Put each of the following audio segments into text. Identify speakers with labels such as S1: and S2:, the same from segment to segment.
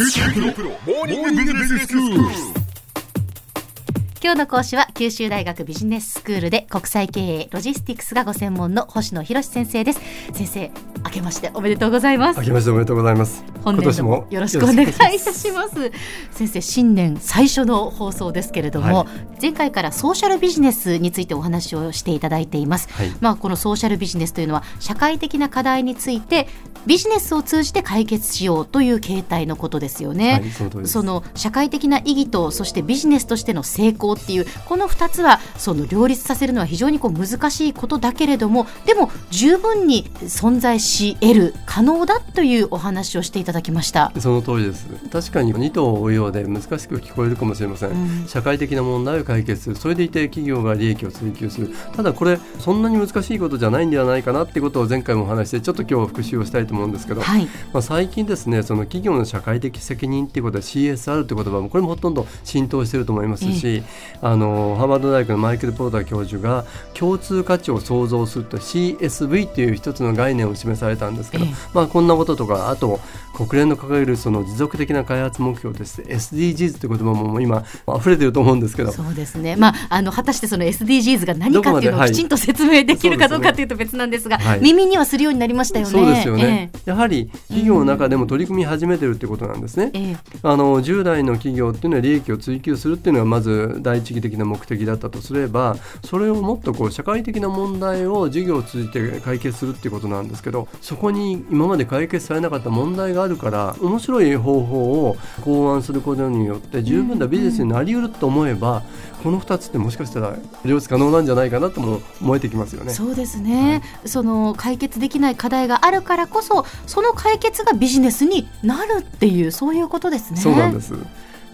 S1: 今日の講師は九州大学ビジネススクールで国際経営ロジスティクスがご専門の星野博先生です。先生明けましておめでとうございます。
S2: 明けましておめでとうございます。
S1: 本年度もよろしくお願いいたします。先生新年最初の放送ですけれども、はい、前回からソーシャルビジネスについてお話をしていただいています、はい、まあこのソーシャルビジネスというのは社会的な課題についてビジネスを通じて解決しようという形態のことですよね、はい、そのその社会的な意義とそしてビジネスとしての成功っていうこの2つはその両立させるのは非常にこう難しいことだけれどもでも十分に存在し得る可能だというお話をしていただきました。
S2: その通りです。確かに二頭を追うようで難しく聞こえるかもしれません、うん、社会的な問題を解決する。それでいて企業が利益を追求する。ただこれそんなに難しいことじゃないんではないかなってことを前回もお話してちょっと今日復習をしたいと思うんですけど、はい、まあ、最近ですねその企業の社会的責任っていうことは CSR って言葉もこれもほとんど浸透していると思いますし、あのハーバード大学のマイケル・ポーター教授が共通価値を創造すると CSV という一つの概念を示されたんですけど、まあ、こんなこととかあと国連の掲げるその持続的な開発目標です SDGs という言葉も今溢れてると思うんですけど。
S1: そうですね、まあ、あの果たしてその SDGs が何かっていうのをきちんと説明できるかどうかというと別なんですが、はい、耳にはするようになりましたよね。
S2: そうですよね、えー、やはり企業の中でも取り組み始めてるってことなんですね。えー、あの従来の企業っていうのは利益を追求するっていうのがまず第一義的な目的だったとすればそれをもっとこう社会的な問題を事業を通じて解決するっていうことなんですけどそこに今まで解決されなかった問題があるから面白い方法を考案することによって十分なビジネスになりうると思えば、この2つってもしかしたら両立可能なんじゃないかなとも思えてきますよね。
S1: そうですね、はい、その解決できない課題があるからこそその解決がビジネスになるっていうそういうことですね。
S2: そうなんです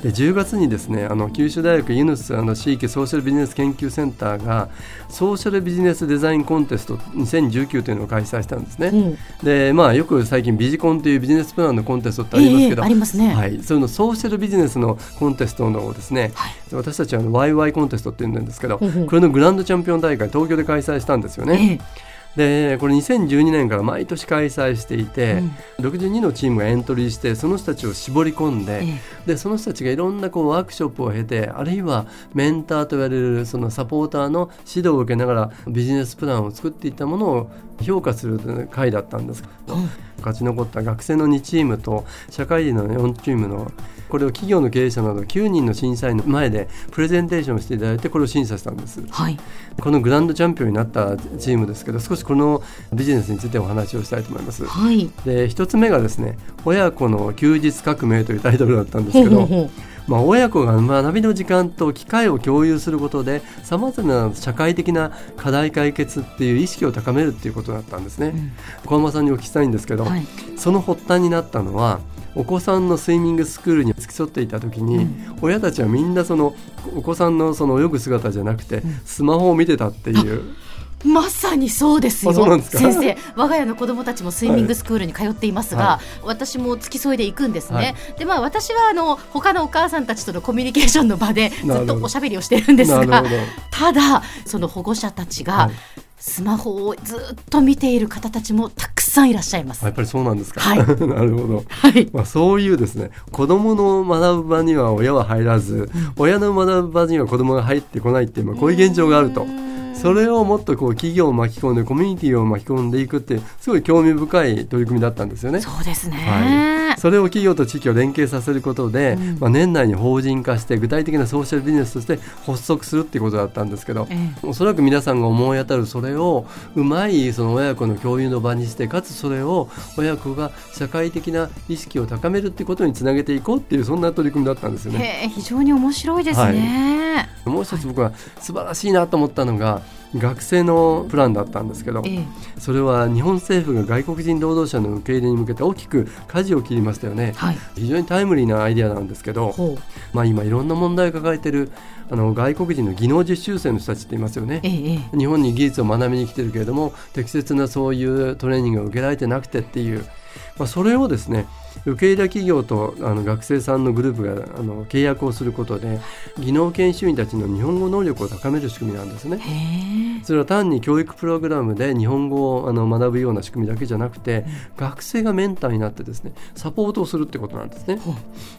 S2: で10月にですねあの九州大学ユヌス地域ソーシャルビジネス研究センターがソーシャルビジネスデザインコンテスト2019というのを開催したんですね、うん、でまあよく最近ビジコンというビジネスプランのコンテストってありますけど、えー、
S1: ありますね、
S2: はい、そのソーシャルビジネスのコンテストのですね、はい、私たちはあのワイワイコンテストって言うんですけど、うん、これのグランドチャンピオン大会東京で開催したんですよね。えーでこれ2012年から毎年開催していて、うん、62のチームがエントリーしてその人たちを絞り込んでええ、でその人たちがいろんなこうワークショップを経てあるいはメンターと言われるそのサポーターの指導を受けながらビジネスプランを作っていったものを評価する会だったんですけど、うん、勝ち残った学生の2チームと社会人の4チームのこれを企業の経営者など9人の審査員の前でプレゼンテーションしていただいてこれを審査したんです、はい、このグランドチャンピオンになったチームですけど少しこのビジネスについてお話をしたいと思います、はい、で1つ目がですね親子の休日革命というタイトルだったんですけどまあ、親子が学びの時間と機会を共有することでさまざまな社会的な課題解決っていう意識を高めるっていうことだったんですね。うん、小浜さんにお聞きしたいんですけど、はい、その発端になったのはお子さんのスイミングスクールに付き添っていた時に、うん、親たちはみんなそのお子さんのその泳ぐ姿じゃなくて、スマホを見てたっていう。
S1: まさにそうですよ。先生我が家の子供たちもスイミングスクールに通っていますが、はい、私も付き添いで行くんですね、はい、でまあ私はあの他のお母さんたちとのコミュニケーションの場で ずっとおしゃべりをしてるんですがただその保護者たちが、スマホをずっと見ている方たちもたくさんいらっしゃいます。
S2: やっぱりそうなんですか？はい、なるほど。はい。まあそういうですね、子供の学ぶ場には親は入らず、うん、親の学ぶ場には子供が入ってこないっていうまあこういう現状があると。それをもっとこう企業を巻き込んでコミュニティを巻き込んでいくってすごい興味深い取り組みだったんですよね。
S1: そうですね、はい、
S2: それを企業と地域を連携させることで、うん、まあ、年内に法人化して具体的なソーシャルビジネスとして発足するっていうことだったんですけど、ええ、おそらく皆さんが思い当たるそれをうまいその親子の共有の場にしてかつそれを親子が社会的な意識を高めるっていうことにつなげていこうっていうそんな取り組みだったんですよね。
S1: 非常に面白いですね、
S2: はい、もう一つ僕は素晴らしいなと思ったのが、学生のプランだったんですけど、ええ、それは日本政府が外国人労働者の受け入れに向けて大きく舵を切りましたよね、はい、非常にタイムリーなアイデアなんですけど、まあ、今いろんな問題を抱えているあの外国人の技能実習生の人たちっていますよね、え、日本に技術を学びに来てるけれども適切なそういうトレーニングを受けられてなくてっていう、まあ、それをですね受け入れ企業とあの学生さんのグループがあの契約をすることで技能研修員たちの日本語能力を高める仕組みなんですね。それは単に教育プログラムで日本語をあの学ぶような仕組みだけじゃなくて、うん、学生がメンターになってですねサポートをするってことなんですね。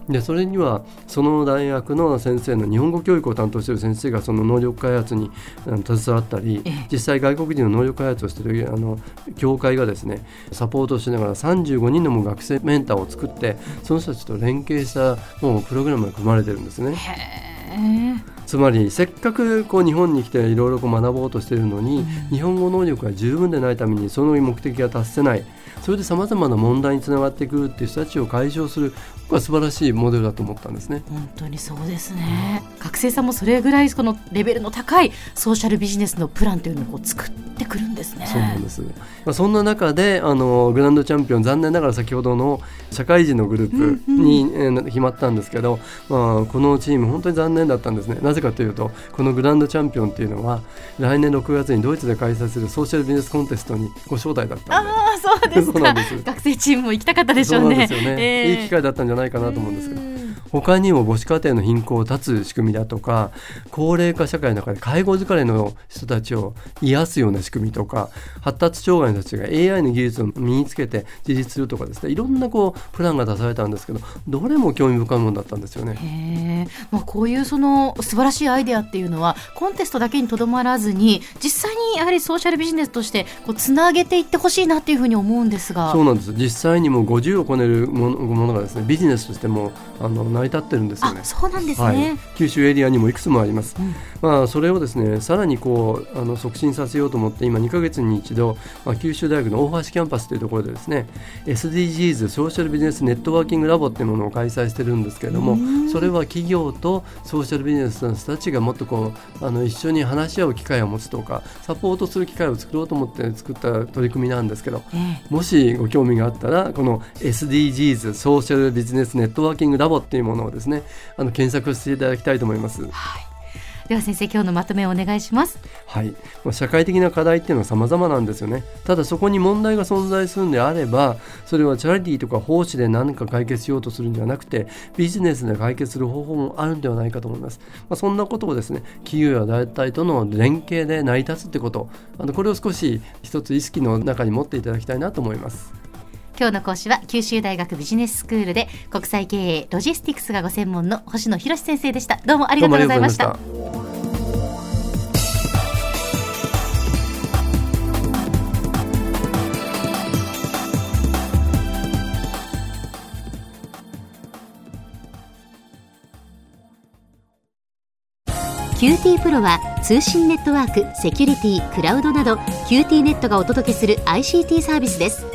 S2: でそれにはその大学の先生の日本語教育を担当している先生がその能力開発に携わったり実際外国人の能力開発をしているあの協会がですねサポートしながら35人のも学生メンターを作ってその人たちと連携したもうプログラムが組まれてるんですね。つまりせっかくこう日本に来ていろいろ学ぼうとしているのに、うん、日本語能力が十分でないためにその目的が達せない。それでさまざまな問題につながってくるっていう人たちを解消する僕は素晴らしいモデルだと思ったんですね。
S1: 本当にそうですね。学生さんもそれぐらいこのレベルの高いソーシャルビジネスのプランというのを作ってくるんですね。
S2: そうなんです、まあ、そんな中であのグランドチャンピオン残念ながら先ほどの社会人のグループに、うんうん、決まったんですけど、まあ、このチーム本当に残念だったんですね。なぜかというとこのグランドチャンピオンっていうのは来年6月にドイツで開催するソーシャルビジネスコンテストにご招待だったんで。
S1: ああそうですか。学生チームも行きたかったでしょうね。
S2: うね。えー、いい機会だったんじゃないかなと思うんですけど。他にも母子家庭の貧困を断つ仕組みだとか高齢化社会の中で介護疲れの人たちを癒すような仕組みとか発達障害の人たちが AI の技術を身につけて自立するとかですねいろんなこうプランが出されたんですけどどれも興味深いものだったんですよね。
S1: まあ、こういうその素晴らしいアイデアっていうのはコンテストだけにとどまらずに実際にやはりソーシャルビジネスとしてこうつなげていってほしいなっていうふうに思うんですが。
S2: そうなんです。実際にも50を超えるものがですねビジネスとしてもあの成り立ってるんですよね。
S1: そうなんですね、はい、
S2: 九州エリアにもいくつもあります。うん、まあそれをですねさらにこうあの促進させようと思って今2か月に一度、まあ、九州大学の大橋キャンパスというところでですね SDGs ソーシャルビジネスネットワーキングラボっていうものを開催してるんですけれどもそれは企業とソーシャルビジネスの人たちがもっとこうあの一緒に話し合う機会を持つとかサポートする機会を作ろうと思って作った取り組みなんですけど、もしご興味があったらこの SDGs ソーシャルビジネスネットワーキングラボっていうものをですねあの検索していただきたいと思います。
S1: はい。では先生今日のまとめをお願いします。
S2: はい。社会的な課題っていうのは様々なんですよね。ただそこに問題が存在するんであればそれはチャリティーとか奉仕で何か解決しようとするんではなくてビジネスで解決する方法もあるんではないかと思います、まあ、そんなことをですね企業や団体との連携で成り立つってこと。あのこれを少し一つ意識の中に持っていただきたいなと思います
S1: 今日の講師は九州大学ビジネススクールで国際経営ロジスティクスがご専門の星野博先生でした。どうもありがとうございました。 QT PRO は通信ネットワーク、セキュリティ、クラウドなど QT ネットがお届けする ICT サービスです。